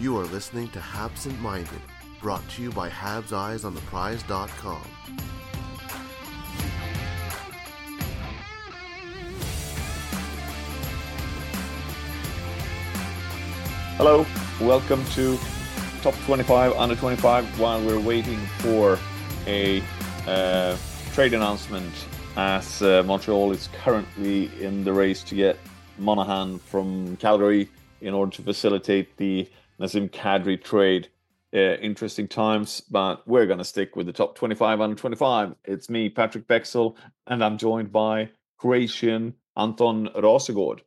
You are listening to Habsent Minded, brought to you by Habs Eyes on the Prize.com. Hello, welcome to Top 25 Under 25 while we're waiting for a uh, trade announcement as uh, Montreal is currently in the race to get Monahan from Calgary in order to facilitate the Nazem Kadri trade. Uh, interesting times, but we're going to stick with the top 25 under 25. It's me, Patrik Bexell, and I'm joined by Croatian Anton Rasegård.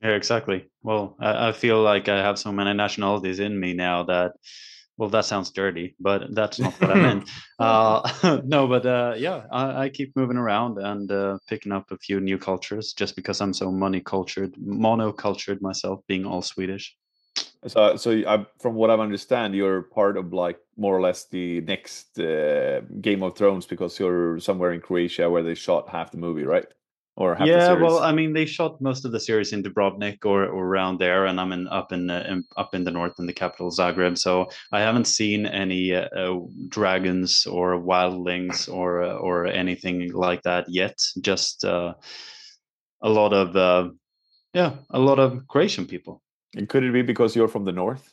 Yeah, exactly. Well, I, I, feel like I have so many nationalities in me now that, well, that sounds dirty, but that's not what I meant. Uh, no, but uh, yeah, I, I, keep moving around and uh, picking up a few new cultures just because I'm so money cultured, monocultured myself, being all Swedish. So, so I, from what I understand, you're part of like more or less the next uh, Game of Thrones because you're somewhere in Croatia where they shot half the movie, right? Or half yeah, well, I mean, they shot most of the series in Dubrovnik or, or around there, and I'm in up in, uh, in, up in the north in the capital Zagreb. So I haven't seen any uh, uh dragons or wildlings or uh, or anything like that yet. Just uh, a lot of yeah, a lot of Croatian people. And could it be because you're from the north?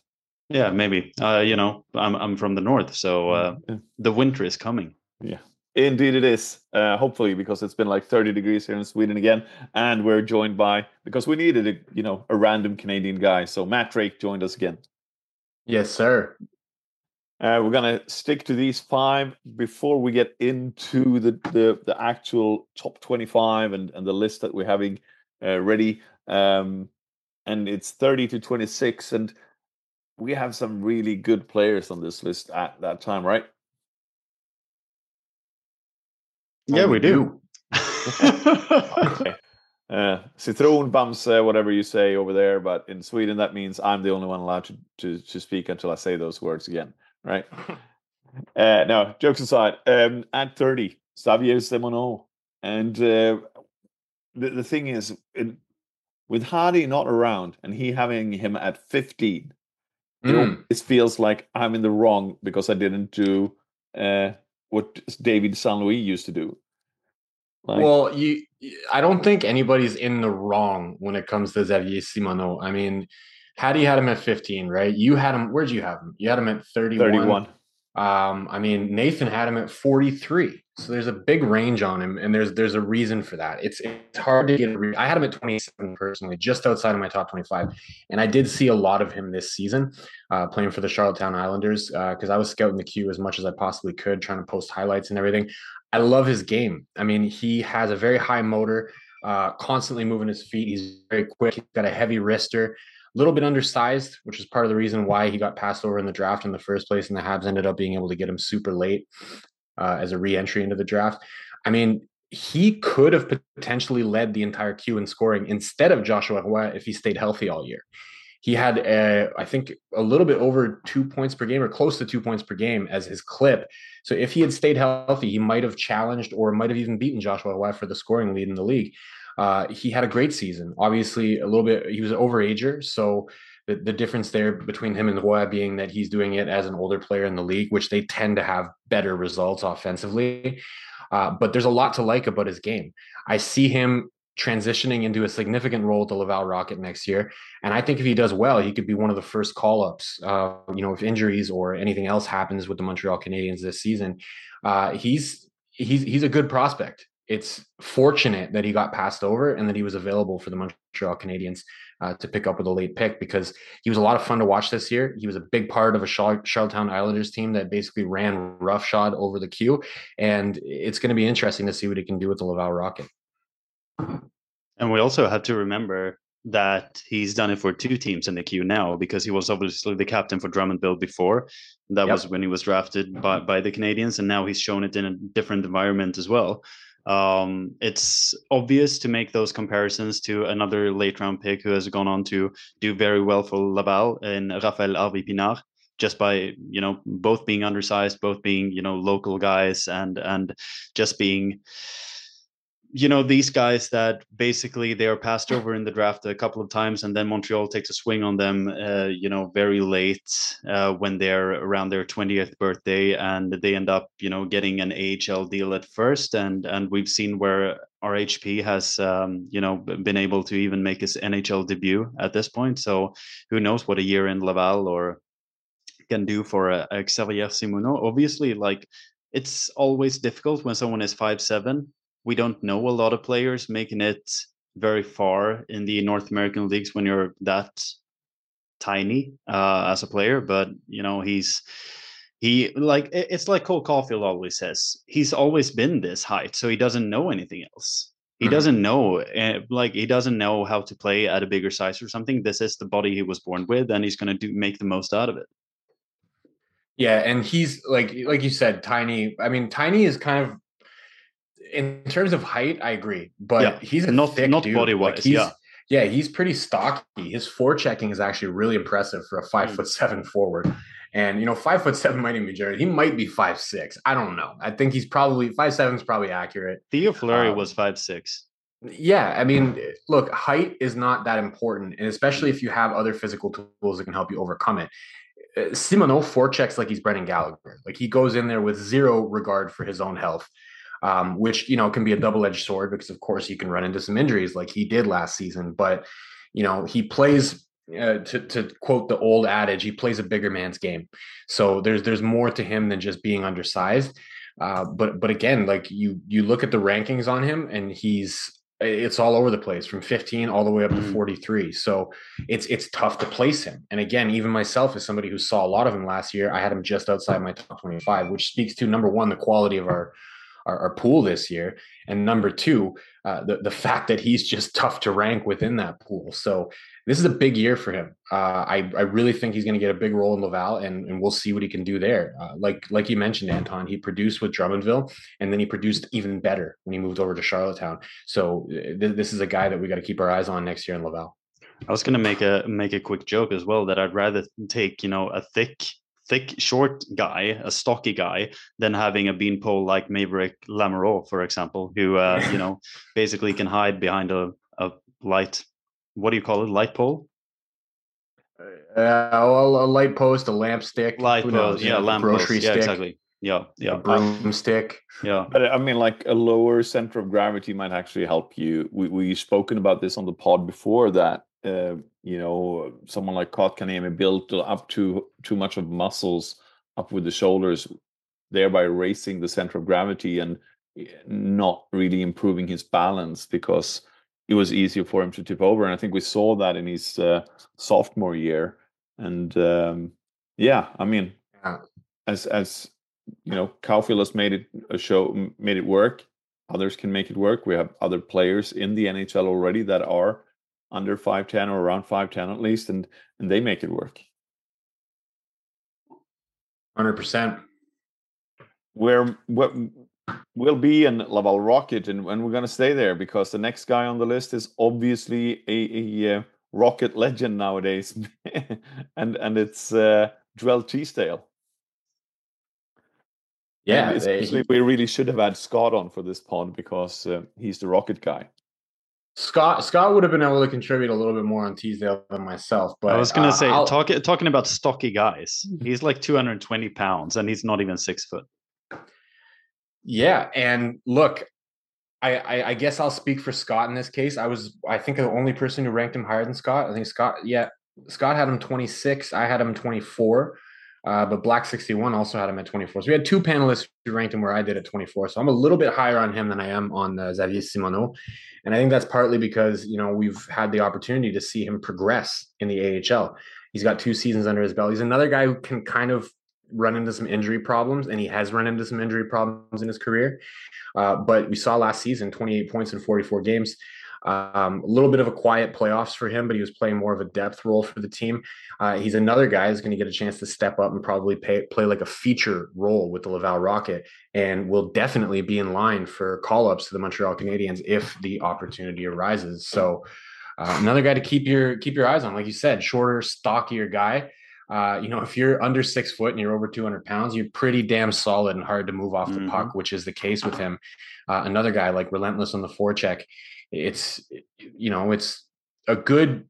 Yeah, maybe. Uh, you know, I'm I'm from the north, so uh, yeah. the winter is coming. Yeah, indeed it is. Uh, hopefully, because it's been like 30 degrees here in Sweden again, and we're joined by because we needed a you know a random Canadian guy. So Matt Drake joined us again. Yes, sir. Uh, we're gonna stick to these five before we get into the the, the actual top 25 and and the list that we're having uh, ready. Um, and it's 30 to 26 and we have some really good players on this list at that time right yeah we do okay. uh, citron bamse whatever you say over there but in sweden that means i'm the only one allowed to, to, to speak until i say those words again right uh, no jokes aside um, at 30 xavier Simoneau. and uh, the, the thing is in, with Hardy not around and he having him at 15, mm. it feels like I'm in the wrong because I didn't do uh, what David St-Louis used to do. Like, well, you, I don't think anybody's in the wrong when it comes to Xavier Simoneau. I mean, Hadi had him at 15, right? You had him, where'd you have him? You had him at 31. 31. Um, I mean, Nathan had him at 43. So there's a big range on him, and there's there's a reason for that. It's it's hard to get. Re- I had him at 27 personally, just outside of my top 25, and I did see a lot of him this season, uh, playing for the Charlottetown Islanders because uh, I was scouting the queue as much as I possibly could, trying to post highlights and everything. I love his game. I mean, he has a very high motor, uh, constantly moving his feet. He's very quick. He's got a heavy wrister little bit undersized, which is part of the reason why he got passed over in the draft in the first place. And the Habs ended up being able to get him super late uh, as a re-entry into the draft. I mean, he could have potentially led the entire queue in scoring instead of Joshua Roy if he stayed healthy all year. He had, uh, I think, a little bit over two points per game or close to two points per game as his clip. So if he had stayed healthy, he might have challenged or might have even beaten Joshua Roy for the scoring lead in the league. Uh, he had a great season. Obviously, a little bit, he was an overager. So the, the difference there between him and Roy being that he's doing it as an older player in the league, which they tend to have better results offensively. Uh, but there's a lot to like about his game. I see him transitioning into a significant role at the Laval Rocket next year. And I think if he does well, he could be one of the first call ups. Uh, you know, if injuries or anything else happens with the Montreal Canadiens this season, uh, he's he's he's a good prospect. It's fortunate that he got passed over and that he was available for the Montreal Canadiens uh, to pick up with a late pick because he was a lot of fun to watch this year. He was a big part of a Charlottetown Islanders team that basically ran roughshod over the queue, and it's going to be interesting to see what he can do with the Laval Rocket. And we also have to remember that he's done it for two teams in the queue now because he was obviously the captain for Drummondville before. That Yep. was when he was drafted by, by the Canadians, and now he's shown it in a different environment as well. Um, it's obvious to make those comparisons to another late round pick who has gone on to do very well for Laval in Rafael Harvey Pinard, just by you know both being undersized, both being you know local guys, and and just being you know these guys that basically they are passed over in the draft a couple of times and then montreal takes a swing on them uh, you know very late uh, when they're around their 20th birthday and they end up you know getting an ahl deal at first and and we've seen where rhp has um, you know been able to even make his nhl debut at this point. So who knows what a year in laval or can do for uh, xavier simoneau. Obviously like it's always difficult when someone is five seven we don't know a lot of players making it very far in the North American leagues when you're that tiny uh, as a player. But you know, he's he like it's like Cole Caufield always says. He's always been this height, so he doesn't know anything else. He Mhm. doesn't know, uh, like he doesn't know how to play at a bigger size or something. This is the body he was born with, and he's going to do make the most out of it. Yeah, and he's like like you said, tiny. I mean, tiny is kind of in terms of height. I agree, but Yeah, he's a not- thick not dude. body-wise, Like, yeah. yeah, he's pretty stocky. His forechecking is actually really impressive for a five Mm. foot seven forward. And you know, five foot seven might even be generous. He might be five six. I don't know. I think he's probably five seven is probably accurate. Theo Fleury Um, was five six. Yeah, I mean, look, height is not that important, and especially if you have other physical tools that can help you overcome it. Uh, Simoneau forechecks like he's Brendan Gallagher. Like he goes in there with zero regard for his own health, um, which you know can be a double-edged sword because, of course, he can run into some injuries like he did last season. But you know, he plays uh, to to quote the old adage, he plays a bigger man's game. So there's there's more to him than just being undersized. Uh, but but again, like you you look at the rankings on him, and he's it's all over the place from 15 all the way up to Mhm. 43. So it's it's tough to place him. And again, even myself as somebody who saw a lot of him last year, I had him just outside my top 25, which speaks to number one, the quality of our our, our pool this year, and number two, uh, the the fact that he's just tough to rank within that pool. So this is a big year for him. Uh, I I really think he's going to get a big role in Laval, and and we'll see what he can do there. Uh, like like you mentioned, Anton, he produced with Drummondville, and then he produced even better when he moved over to Charlottetown. So uh, th- this is a guy that we got to keep our eyes on next year in Laval. I was gonna make a make a quick joke as well that I'd rather take you know a thick thick short guy a stocky guy than having a beanpole like Maverick Lamoureux for example who uh, you know basically can hide behind a, a light what do you call it light pole Uh, well, a light post, a lamp stick, light who pole knows, yeah know, lamp grocery post. yeah exactly yeah a yeah broomstick. yeah But I mean, like a lower center of gravity might actually help you. We we've spoken about this on the pod before that uh, you know someone like Kotkaniemi built up too too much of muscles up with the shoulders, thereby raising the center of gravity and eh, not really improving his balance because it was easier for him to tip over. And I think we saw that in his uh, sophomore year. And um, yeah, I mean, Yeah. as as you know, Caufield has made it a show, made it work. Others can make it work. We have other players in the NHL already that are under five ten or around five ten at least, and and they make it work. Hundred percent. Where what will be in Laval Rocket, and, and we're going to stay there because the next guy on the list is obviously a, a uh, Rocket legend nowadays, and and it's uh, Joel Teasdale. Yeah, they- we really should have had Scott on for this pod because uh, he's the Rocket guy. Scott Scott would have been able to contribute a little bit more on Teasdale than myself. But I was gonna uh, say I'll- talking talking about stocky guys he's like 220 pounds and he's not even six foot Yeah, and look, I, I I guess I'll speak for Scott in this case. I was I think the only person who ranked him higher than Scott. I think Scott, yeah, Scott had him 26. I had him 24. Uh, but Black 61 also had him at 24. So we had two panelists who ranked him where I did at 24. So I'm a little bit higher on him than I am on uh, Xavier Simoneau. And I think that's partly because, you know, we've had the opportunity to see him progress in the AHL. He's got two seasons under his belt. He's another guy who can kind of run into some injury problems, and he has run into some injury problems in his career. Uh, but we saw last season 28 points in 44 games. Um, a little bit of a quiet playoffs for him, but he was playing more of a depth role for the team. Uh, he's another guy who's going to get a chance to step up and probably pay, play like a feature role with the Laval Rocket, and will definitely be in line for call ups to the Montreal Canadiens if the opportunity arises. So. Uh, another guy to keep your keep your eyes on, like you said, shorter, stockier guy. Uh, you know, if you're under six foot and you're over 200 pounds, you're pretty damn solid and hard to move off the puck, which is the case with him. Uh, another guy like relentless on the forecheck. It's you know, it's a good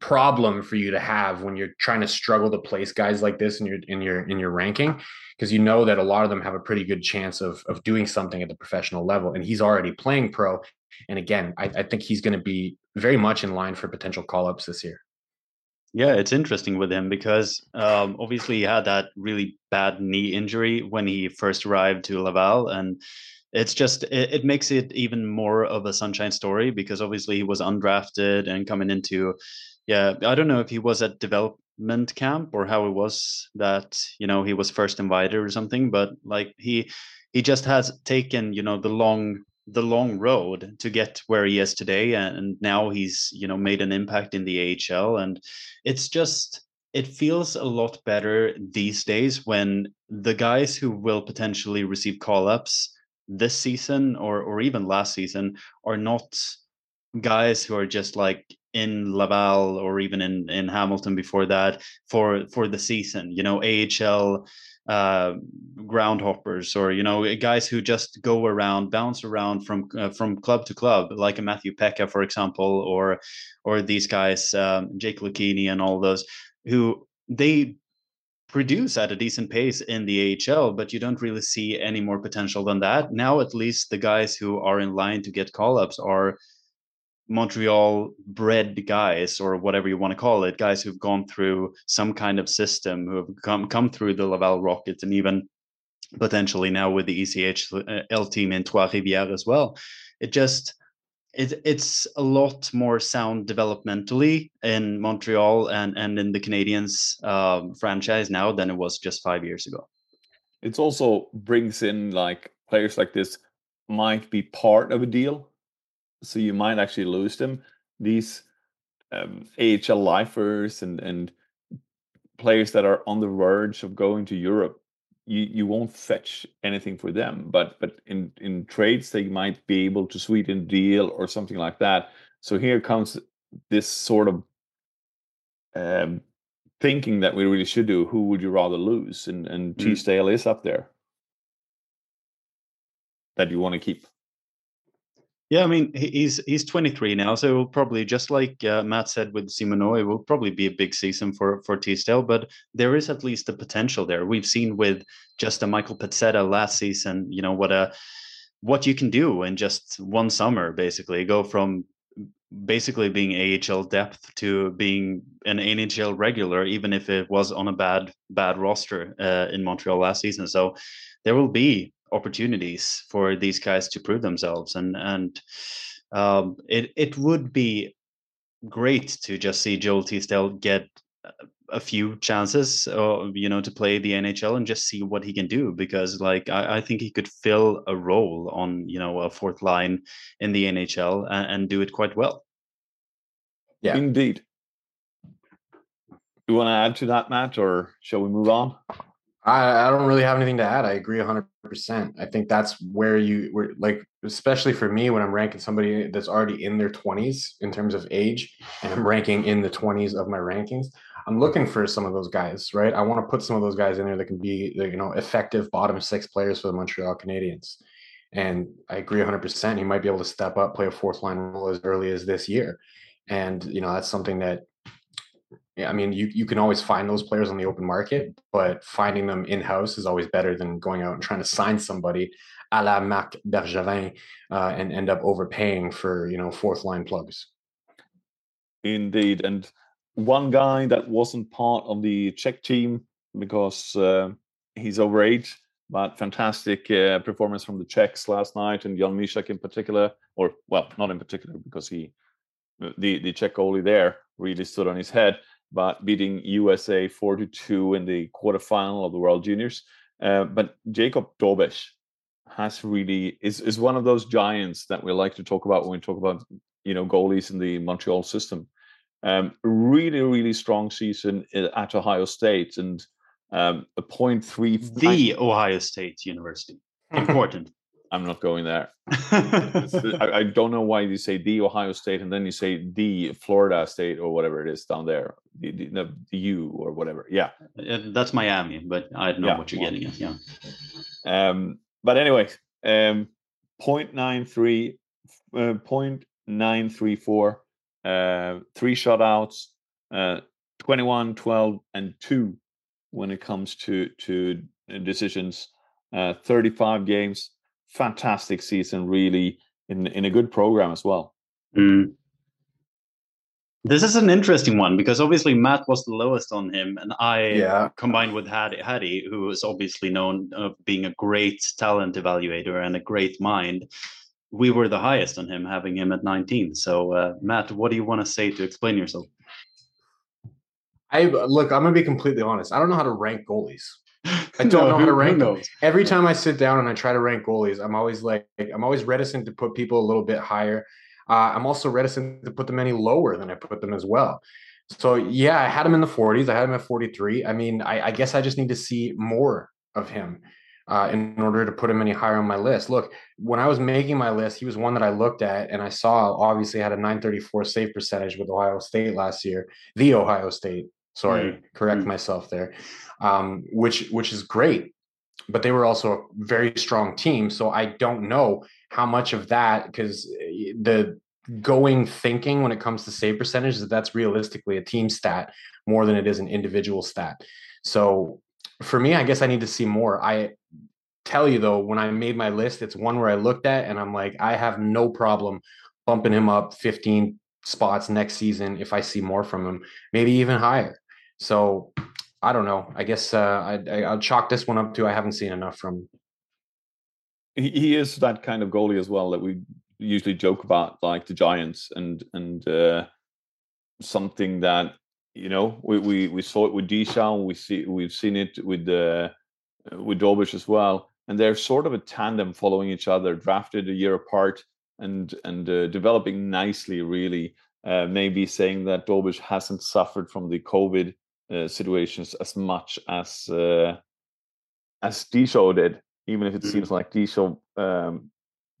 problem for you to have when you're trying to struggle to place guys like this in your in your in your ranking because you know that a lot of them have a pretty good chance of of doing something at the professional level and he's already playing pro and again i, I think he's going to be very much in line for potential call-ups this year. Yeah, it's interesting with him because um, obviously he had that really bad knee injury when he first arrived to Laval, and it's just it, it makes it even more of a sunshine story because obviously he was undrafted and coming into, yeah, I don't know if he was at development camp or how it was that you know he was first invited or something, but like he he just has taken you know the long the long road to get where he is today and now he's you know made an impact in the AHL and it's just it feels a lot better these days when the guys who will potentially receive call-ups this season or or even last season are not guys who are just like in Laval or even in in Hamilton before that for for the season you know AHL uh, groundhoppers or you know guys who just go around bounce around from uh, from club to club like a Matthew Pekka for example or or these guys um, Jake Lucchini and all those who they produce at a decent pace in the AHL but you don't really see any more potential than that now at least the guys who are in line to get call-ups are Montreal bred guys or whatever you want to call it, guys who've gone through some kind of system, who have come come through the Laval Rockets and even potentially now with the ECHL uh, team in Trois Rivières as well. It just it, it's a lot more sound developmentally in Montreal and and in the Canadiens um, franchise now than it was just five years ago. It also brings in like players like this might be part of a deal so you might actually lose them. These um, AHL lifers and and players that are on the verge of going to Europe, you you won't fetch anything for them. But but in in trades they might be able to sweeten a deal or something like that. So here comes this sort of um, thinking that we really should do. Who would you rather lose? And and Mm. Teasdale is up there that you want to keep. Yeah, I mean he's he's 23 now, so probably just like uh, Matt said with Simoneau, it will probably be a big season for for Teasdale. But there is at least the potential there. We've seen with just a Michael Pezzetta last season, you know what a what you can do in just one summer, basically go from basically being AHL depth to being an NHL regular, even if it was on a bad bad roster uh, in Montreal last season. So there will be opportunities for these guys to prove themselves, and and um, it it would be great to just see Joel Teasdale get a- a few chances, uh, you know, to play the NHL and just see what he can do. Because, like, I, I think he could fill a role on, you know, a fourth line in the NHL and, and do it quite well. Yeah. Indeed. You want to add to that, Matt, or shall we move on? I, I don't really have anything to add. I agree 100%. I think that's where you were like, especially for me, when I'm ranking somebody that's already in their 20s in terms of age, and I'm ranking in the 20s of my rankings. I'm looking for some of those guys, right? I want to put some of those guys in there that can be, you know, effective bottom six players for the Montreal Canadiens. And I agree 100%. He might be able to step up, play a fourth line role as early as this year. And, you know, that's something that I mean, you, you can always find those players on the open market, but finding them in house is always better than going out and trying to sign somebody a la Marc Bergevin uh, and end up overpaying for you know fourth line plugs. Indeed. And one guy that wasn't part of the Czech team because uh, he's overage, but fantastic uh, performance from the Czechs last night and Jan Mysak in particular, or well, not in particular because he, the, the Czech goalie there really stood on his head, but beating USA 4 to 2 in the quarterfinal of the World Juniors. Uh, but Jakub Dobeš has really is, is one of those giants that we like to talk about when we talk about you know goalies in the Montreal system. Um, really, really strong season at Ohio State and um, a point three. The Ohio State University. Important. I'm not going there. I, I, don't know why you say the Ohio State and then you say the Florida State or whatever it is down there, the, the, the U or whatever. Yeah, uh, that's Miami, but I don't know yeah, what you're getting at. Yeah. Um, but anyway, um, 0.93, uh, 0.934, uh, three shutouts, uh, 21, 12, and two when it comes to to decisions. Uh, 35 games, fantastic season, really in in a good program as well. Mm. This is an interesting one because obviously Matt was the lowest on him, and I yeah. combined with Hattie, Hattie, who is obviously known of being a great talent evaluator and a great mind. We were the highest on him, having him at 19. So, uh, Matt, what do you want to say to explain yourself? I look. I'm gonna be completely honest. I don't know how to rank goalies. I don't no, know how to rank those. Every time I sit down and I try to rank goalies, I'm always like, I'm always reticent to put people a little bit higher. Uh, I'm also reticent to put them any lower than I put them as well. So yeah, I had him in the 40s. I had him at 43. I mean, I, I guess I just need to see more of him uh, in order to put him any higher on my list. Look, when I was making my list, he was one that I looked at and I saw obviously had a 934 save percentage with Ohio State last year, the Ohio State. Sorry, mm correct mm myself there, um, which which is great. But they were also a very strong team, so I don't know how much of that because eh, the going thinking when it comes to save percentage is that that's realistically a team stat more than it is an individual stat. So for me, I guess I need to see more. I tell you though, when I made my list, it's one where I looked at and I'm like, I have no problem bumping him up 15 spots next season if I see more from him, maybe even higher. So I don't know. I guess uh, I, I'll chalk this one up to I haven't seen enough from. He, he is that kind of goalie as well that we usually joke about, like the Giants, and and uh, something that you know we, we, we saw it with Dijon. We see we've seen it with uh, with Dobeš as well, and they're sort of a tandem following each other, drafted a year apart, and and uh, developing nicely. Really, uh, maybe saying that Dobeš hasn't suffered from the COVID situations as much as uh, as Dijon did, even if it mm-hmm. seems like Dijon um,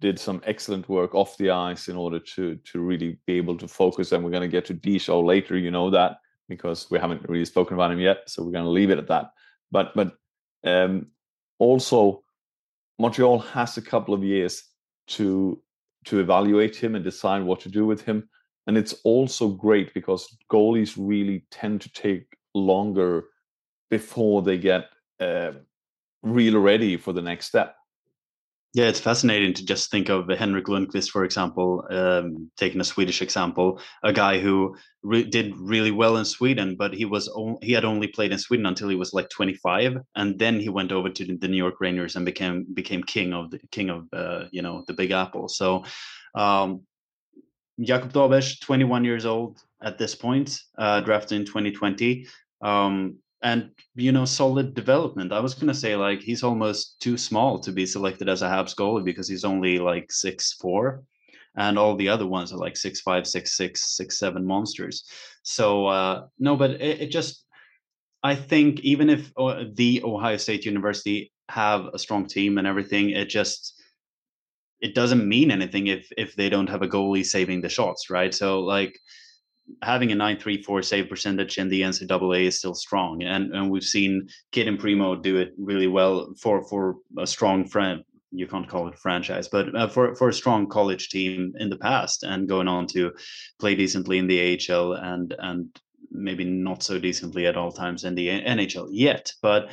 did some excellent work off the ice in order to to really be able to focus. And we're going to get to Dijon later, you know that because we haven't really spoken about him yet, so we're going to leave it at that. But but um, also Montreal has a couple of years to to evaluate him and decide what to do with him. And it's also great because goalies really tend to take longer before they get uh, real ready for the next step. Yeah, it's fascinating to just think of Henrik Lundqvist, for example, um, taking a Swedish example, a guy who re- did really well in Sweden, but he was o- he had only played in Sweden until he was like 25, and then he went over to the New York Rangers and became became king of the king of uh, you know the Big Apple. So, um, Jakub Dobeš, 21 years old at this point, uh, drafted in 2020 um, and you know solid development. I was gonna say like he's almost too small to be selected as a Habs goalie because he's only like six four, and all the other ones are like six five, six six, six seven monsters. So uh, no, but it, it just I think even if uh, the Ohio State University have a strong team and everything, it just it doesn't mean anything if if they don't have a goalie saving the shots, right? So like having a 934 save percentage in the NCAA is still strong. And, and we've seen Cayden Primeau do it really well for, for a strong friend. You can't call it franchise, but uh, for, for a strong college team in the past and going on to play decently in the AHL and, and maybe not so decently at all times in the NHL yet, but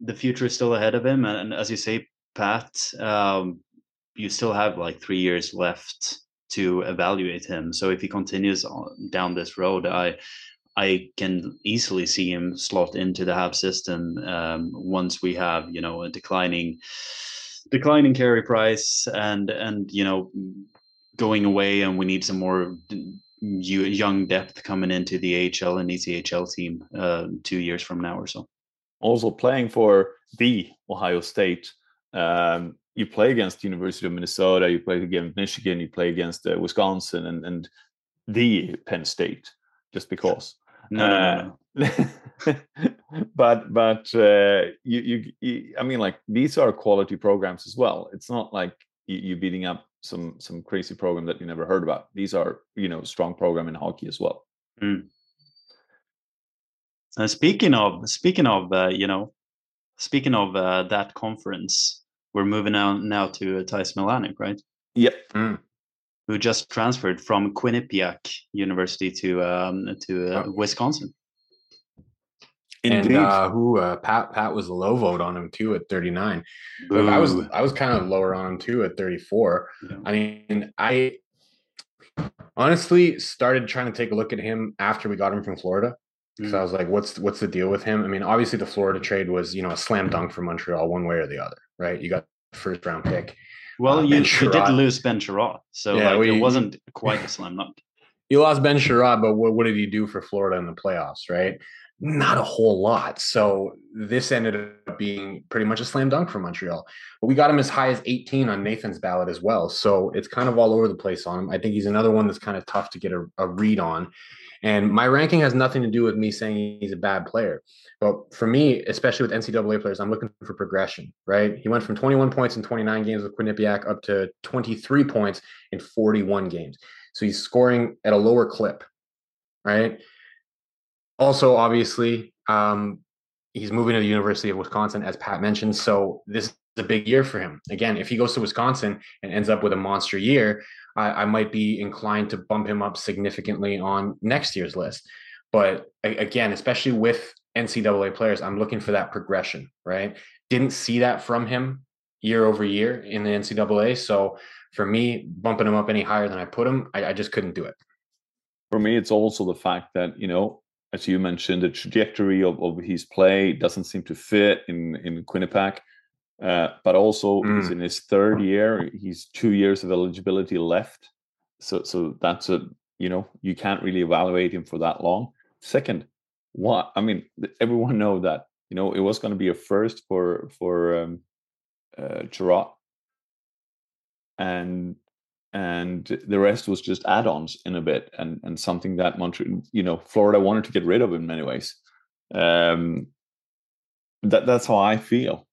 the future is still ahead of him. And, and as you say, Pat, um, you still have like three years left to evaluate him. So if he continues on, down this road, I I can easily see him slot into the Hab system um, once we have you know a declining declining carey price and and you know going away and we need some more young depth coming into the AHL and ECHL team uh, two years from now or so. Also playing for the Ohio State um, you play against the University of Minnesota, you play against Michigan, you play against uh, Wisconsin, and and the Penn State, just because. No, no, no, Uh, but but uh, you, you you I mean like these are quality programs as well. It's not like you, you beating up some some crazy program that you never heard about. These are you know strong program in hockey as well. Uh, speaking of speaking of uh, you know speaking of uh, that conference, we're moving on now to uh, Ty Smilanic, right? Yep. Who just transferred from Quinnipiac University to um, to uh, Oh. Wisconsin. Indeed. And uh, who uh, Pat Pat was a low vote on him too at 39. Look, I was I was kind of lower on him too at 34. Yeah. I mean, I honestly started trying to take a look at him after we got him from Florida. Because Mm. I was like, what's what's the deal with him? I mean, obviously the Florida trade was, you know, a slam dunk for Montreal one way or the other, right? You got first round pick. Well, uh, you, you did lose Ben Chiarot, so Yeah, like, we- it wasn't quite a slam dunk. You lost Ben Chiarot, but what, what did he do for Florida in the playoffs, right? Not a whole lot. So this ended up being pretty much a slam dunk for Montreal. But we got him as high as 18 on Nathan's ballot as well. So it's kind of all over the place on him. I think he's another one that's kind of tough to get a, a read on. And my ranking has nothing to do with me saying he's a bad player. But for me, especially with NCAA players, I'm looking for progression, right? He went from 21 points in 29 games with Quinnipiac up to 23 points in 41 games. So he's scoring at a lower clip, right? Also, obviously, um, he's moving to the University of Wisconsin, as Pat mentioned. So this is a big year for him. Again, if he goes to Wisconsin and ends up with a monster year, I, I might be inclined to bump him up significantly on next year's list. But again, especially with NCAA players, I'm looking for that progression, right? Didn't see that from him year over year in the NCAA. So for me, bumping him up any higher than I put him, I, I just couldn't do it. For me, it's also the fact that you know, as you mentioned, the trajectory of, of his play doesn't seem to fit in in Quinnipiac. Uh, but also, he's Mm. in his third year. He's two years of eligibility left. So, so that's a you know you can't really evaluate him for that long. Second, what I mean, everyone know that you know it was going to be a first for for um, uh, Gerard, and and the rest was just add-ons in a bit and and something that Montreal, you know, Florida wanted to get rid of in many ways. Um, that that's how I feel,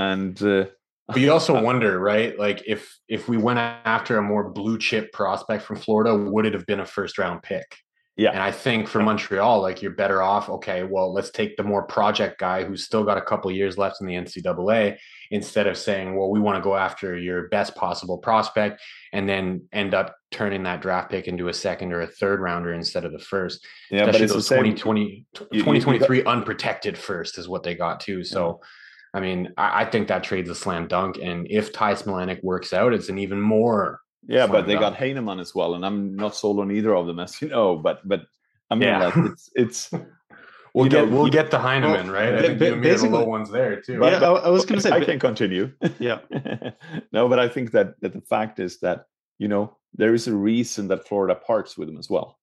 and uh, But you also wonder, right? Like if if we went after a more blue chip prospect from Florida, would it have been a first round pick? Yeah. And I think for Montreal, like you're better off. Okay, well, let's take the more project guy who's still got a couple years left in the NCAA instead of saying, well, we want to go after your best possible prospect and then end up turning that draft pick into a second or a third rounder instead of the first. yeah, but Especially it's the those same. 2020, you- you- 2023 unprotected first is what they got too. So, I mean, I, I think that trade's a slam dunk. And if Ty Smilanic works out, it's an even more. Yeah, but they dunk. got Heineman as well, and I'm not sold on either of them, as you know. But but I mean, Yeah. like it's it's. We'll you get know, we'll you- get to Heineman, Well, oh, right? I think you and the low basically- ones there too. Yeah, I- I was gonna say, I but- can continue. Yeah. no, but I think that that the fact is that you know there is a reason that Florida parts with them as well.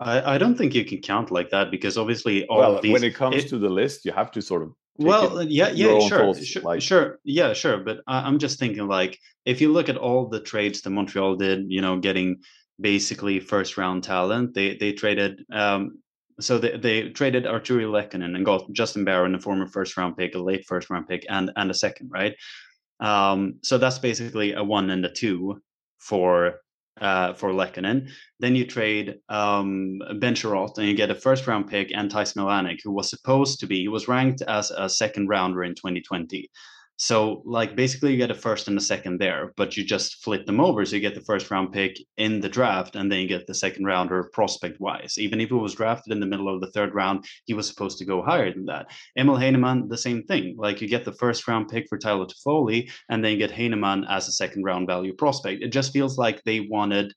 I, I don't think you can count like that because obviously all well, of these. when it comes it- to the list, you have to sort of. Well, yeah, yeah, sure, sure, like- sure, yeah, sure. But I, I'm just thinking, like, if you look at all the trades that Montreal did, you know, getting basically first round talent, they they traded. Um, so they, they traded Artturi Lehkonen and got Justin Barron, a former first round pick, a late first round pick, and and a second, right? Um, so that's basically a one and a two for uh, for Lehkonen. Then you trade um, Ben Chiarot and you get a first round pick and Ty Smilanic, who was supposed to be, he was ranked as a second rounder in 2020. So, like, basically, you get a first and a second there, but you just flip them over. So, you get the first round pick in the draft, and then you get the second rounder prospect wise. Even if it was drafted in the middle of the third round, he was supposed to go higher than that. Emil Heineman, the same thing. Like, you get the first round pick for Tyler Toffoli, and then you get Heinemann as a second round value prospect. It just feels like they wanted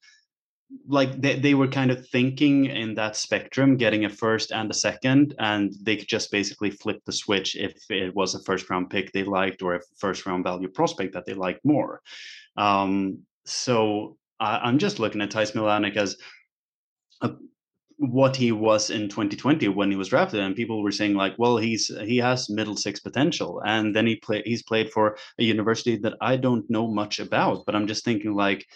like they, they were kind of thinking in that spectrum getting a first and a second and they could just basically flip the switch if it was a first round pick they liked or a first round value prospect that they liked more. Um, so I, i'm just looking at Ty Smilanic as a, what he was in 2020 when he was drafted and people were saying like well he's he has middle six potential and then he play he's played for a university that I don't know much about but I'm just thinking like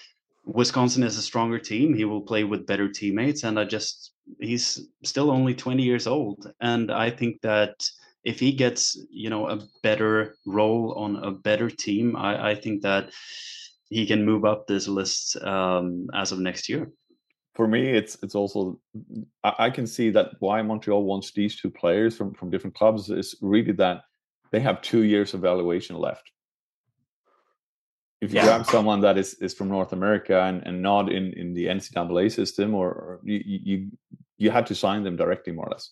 Wisconsin is a stronger team he will play with better teammates and I just he's still only 20 years old and I think that if he gets you know a better role on a better team I, I think that he can move up this list um, as of next year for me, it's it's also I, I, can see that why Montreal wants these two players from from different clubs is really that they have two years of evaluation left. If you yeah. grab someone that is is from North America and, and not in in the NCAA system, or, or you you you had to sign them directly, more or less.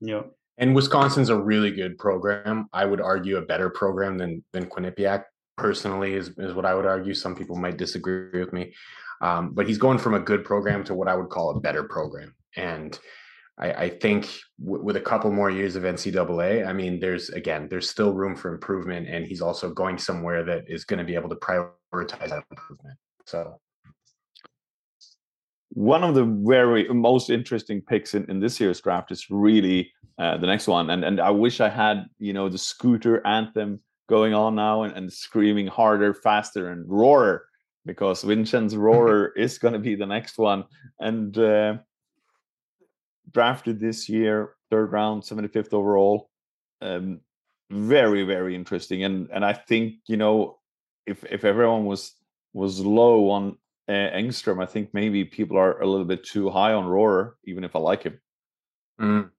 Yeah. And Wisconsin's a really good program. I would argue a better program than than Quinnipiac personally is, is what I would argue. Some people might disagree with me. Um, but he's going from a good program to what I would call a better program. And I, I think w- with a couple more years of NCAA, I mean, there's again, there's still room for improvement. And he's also going somewhere that is going to be able to prioritize that improvement. So one of the very most interesting picks in, in this year's draft is really uh, the next one. And and I wish I had, you know, the scooter anthem going on now and, and screaming harder, faster, and roar because Vinzenz Rohrer is going to be the next one. And uh, drafted this year, third round, 75th overall. Um, very, very interesting. And and I think, you know, if if everyone was was low on uh, Engstrom, I think maybe people are a little bit too high on Rohrer, even if I like him. Mm.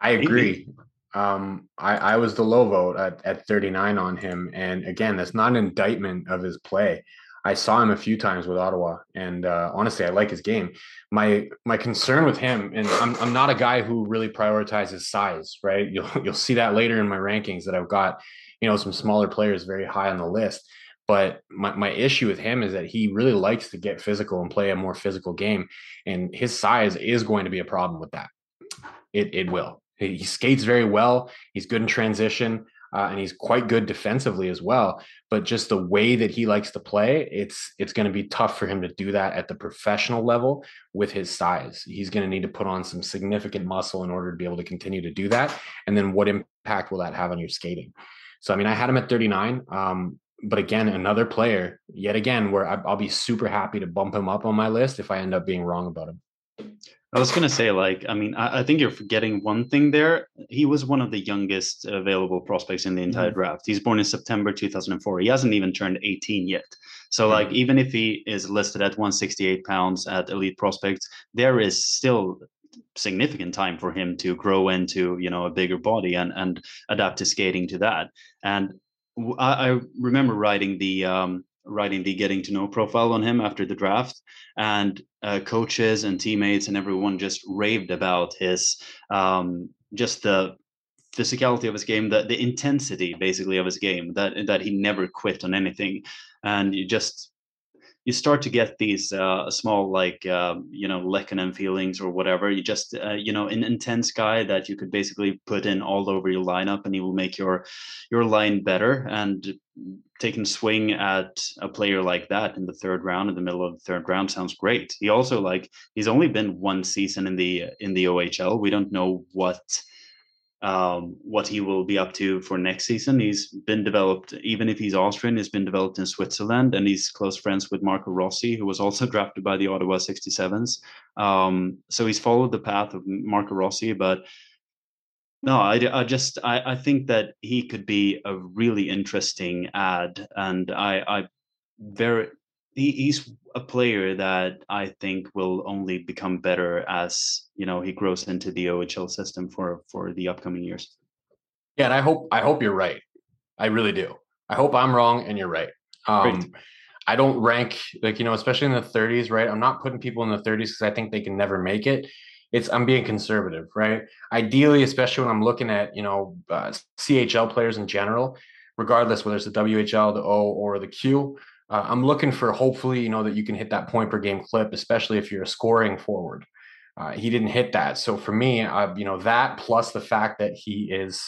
I agree. Um, I, I was the low vote at, at 39 on him. And again, that's not an indictment of his play. I saw him a few times with Ottawa, and uh, honestly, I like his game. My my concern with him, and I'm I'm not a guy who really prioritizes size, right? You'll you'll see that later in my rankings that I've got, you know, some smaller players very high on the list. But my, my issue with him is that he really likes to get physical and play a more physical game, and his size is going to be a problem with that. It it will. He, he skates very well. He's good in transition uh, and he's quite good defensively as well. But just the way that he likes to play, it's it's going to be tough for him to do that at the professional level with his size. He's going to need to put on some significant muscle in order to be able to continue to do that. And then what impact will that have on your skating? So I mean, I had him at 39. Um, but again, another player, yet again, where I'll be super happy to bump him up on my list if I end up being wrong about him. I was gonna say, like, I mean, I, I, think you're forgetting one thing there. He was one of the youngest available prospects in the entire mm-hmm. draft. He's born in September 2004. He hasn't even turned 18 yet. So, mm-hmm. like, even if he is listed at 168 pounds at Elite Prospects, there is still significant time for him to grow into, you know, a bigger body and and adapt his skating to that. And I, I remember writing the um, writing the getting to know profile on him after the draft and uh, coaches and teammates and everyone just raved about his um, just the physicality of his game the, the intensity basically of his game that that he never quit on anything and you just you start to get these uh, small like uh, you know Lehkonen feelings or whatever. You just uh, you know an intense guy that you could basically put in all over your lineup, and he will make your your line better. And taking swing at a player like that in the third round, in the middle of the third round, sounds great. He also like he's only been one season in the in the OHL. We don't know what um, what he will be up to for next season. He's been developed, even if he's Austrian, he's been developed in Switzerland, and he's close friends with Marco Rossi, who was also drafted by the Ottawa 67s. Um, so he's followed the path of Marco Rossi, but no, I, I just I, I think that he could be a really interesting ad, and I I very he, he's a player that I think will only become better as you know he grows into the OHL system for for the upcoming years. Yeah, and I hope I hope you're right. I really do. I hope I'm wrong and you're right. Um, I don't rank like you know, especially in the 30s, right? I'm not putting people in the 30s because I think they can never make it. It's I'm being conservative, right? Ideally, especially when I'm looking at you know uh, CHL players in general, regardless whether it's the WHL, the O, or the Q uh, I'm looking for hopefully, you know, that you can hit that point per game clip, especially if you're a scoring forward. Uh, he didn't hit that. So for me, you know, that plus the fact that he is,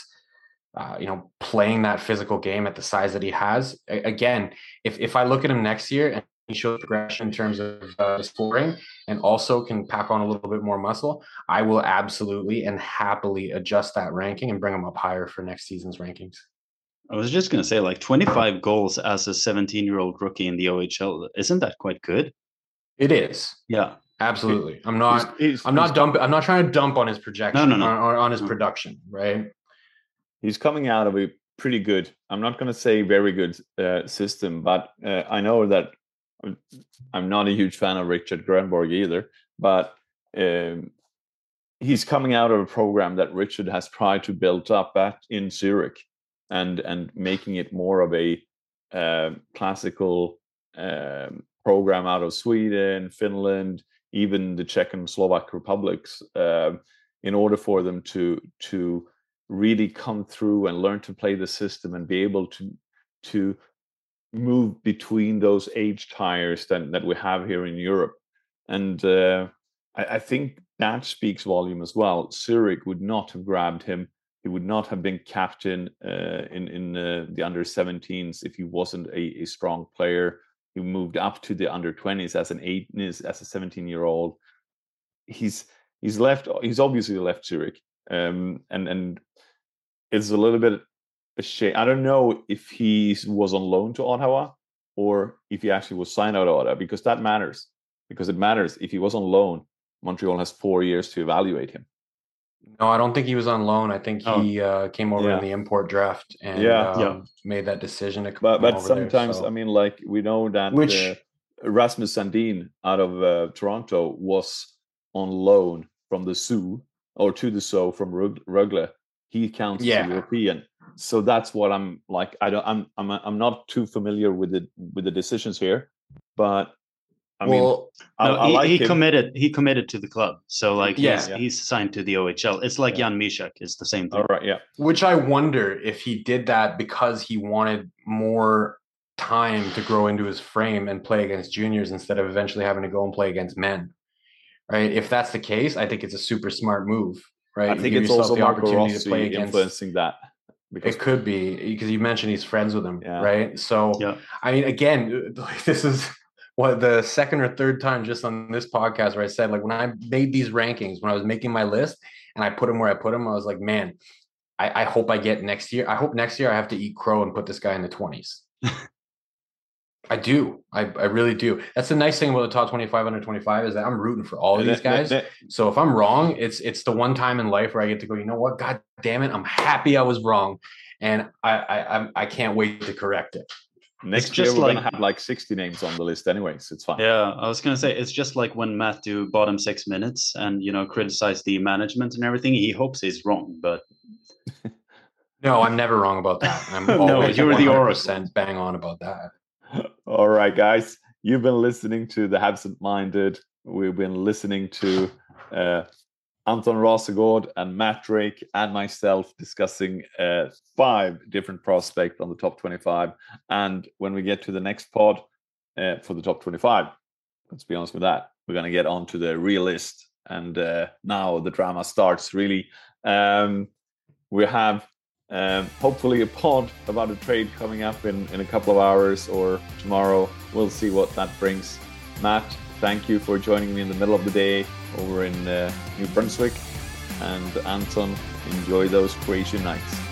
uh, you know, playing that physical game at the size that he has. A- again, if if I look at him next year and shows progression in terms of uh, scoring and also can pack on a little bit more muscle, I will absolutely and happily adjust that ranking and bring them up higher for next season's rankings. I was just going to say, like 25 goals as a 17 year old rookie in the OHL, isn't that quite good? It is. Yeah. Absolutely. I'm not. He's- he's- I'm not he's- dump. I'm not trying to dump on his projection. No, no, no. On, on- on his No. production, right? he's coming out of a pretty good i'm not going to say very good uh, system but uh, i know that I'm- not a huge fan of Rikard Grönborg either but um, he's coming out of a program that Rikard has tried to build up at in zurich and and making it more of a um classical um, program out of sweden finland even the czech and slovak republics um, in order for them to to really come through and learn to play the system and be able to to move between those age tires that, that we have here in Europe. And uh, I, I think that speaks volume as well. Zurich would not have grabbed him. He would not have been captain uh, in in uh, the under 17s if he wasn't a, a strong player. He moved up to the under 20s as an eight as a 17 year old. He's he's left. He's obviously left Zurich, um, and and it's a little bit a shame. I don't know if he was on loan to Ottawa or if he actually was signed out of Ottawa because that matters. Because it matters if he was on loan, Montreal has four years to evaluate him. No, I don't think he was on loan. I think Oh. he uh, came over Yeah. in the import draft and Yeah. Yeah. um, made that decision to come But but over there, sometimes so- I mean, like we know that Which- uh, Rasmus Sandin out of uh, Toronto was on loan from the Soo or to the Soo from Rug- Rögle. He counts Yeah. as European, so that's what I'm like. I don't. I'm I'm I'm not too familiar with the with the decisions here, but I mean, well, I, No, I he, like he committed. He committed to the club, so like Yeah. he's Yeah. he's signed to the OHL. It's like Yeah. Jan Mysak. It's the same thing. All right, yeah. which I wonder if he did that because he wanted more time to grow into his frame and play against juniors instead of eventually having to go and play against men. Right? If that's the case, I think it's a super smart move. Right? I think it's yourself also the Marco opportunity Rossi to play against. influencing that. Because It could be because you mentioned he's friends with him, Yeah. right? So, Yeah. I mean, again, this is what the second or third time just on this podcast where I said, like, when I made these rankings, when I was making my list and I put them where I put them, I was like, man, I, I hope I get next year. I hope next year I have to eat crow and put this guy in the 20s. I do. I, I really do. That's the nice thing about the top 25 under 25 is that I'm rooting for all of these guys. So if I'm wrong, it's it's the one time in life where I get to go, you know what? God damn it, I'm happy I was wrong. And I I I'm- can't wait to correct it. next just year we're like- gonna have like 60 names on the list anyway, so it's fine. Yeah, I was gonna say it's just like when Matt do bottom six minutes and you know criticize the management and everything. He hopes he's wrong, but No, I'm never wrong about that. I'm No, always you're the 100% bang on about that. All right, guys. You've been listening to the Habsent Minded. We've been listening to uh, Anton Rasegård and Matt Drake and myself discussing uh, five different prospects on the top 25. And when we get to the next pod uh, for the top 25, let's be honest with that, we're going to get on to the real list. And uh, now the drama starts really. Um, we have um, hopefully a pod about a trade coming up in, in a couple of hours or tomorrow. We'll see what that brings. Matt, thank you for joining me in the middle of the day over in uh, New Brunswick. And Anton, enjoy those Croatian nights.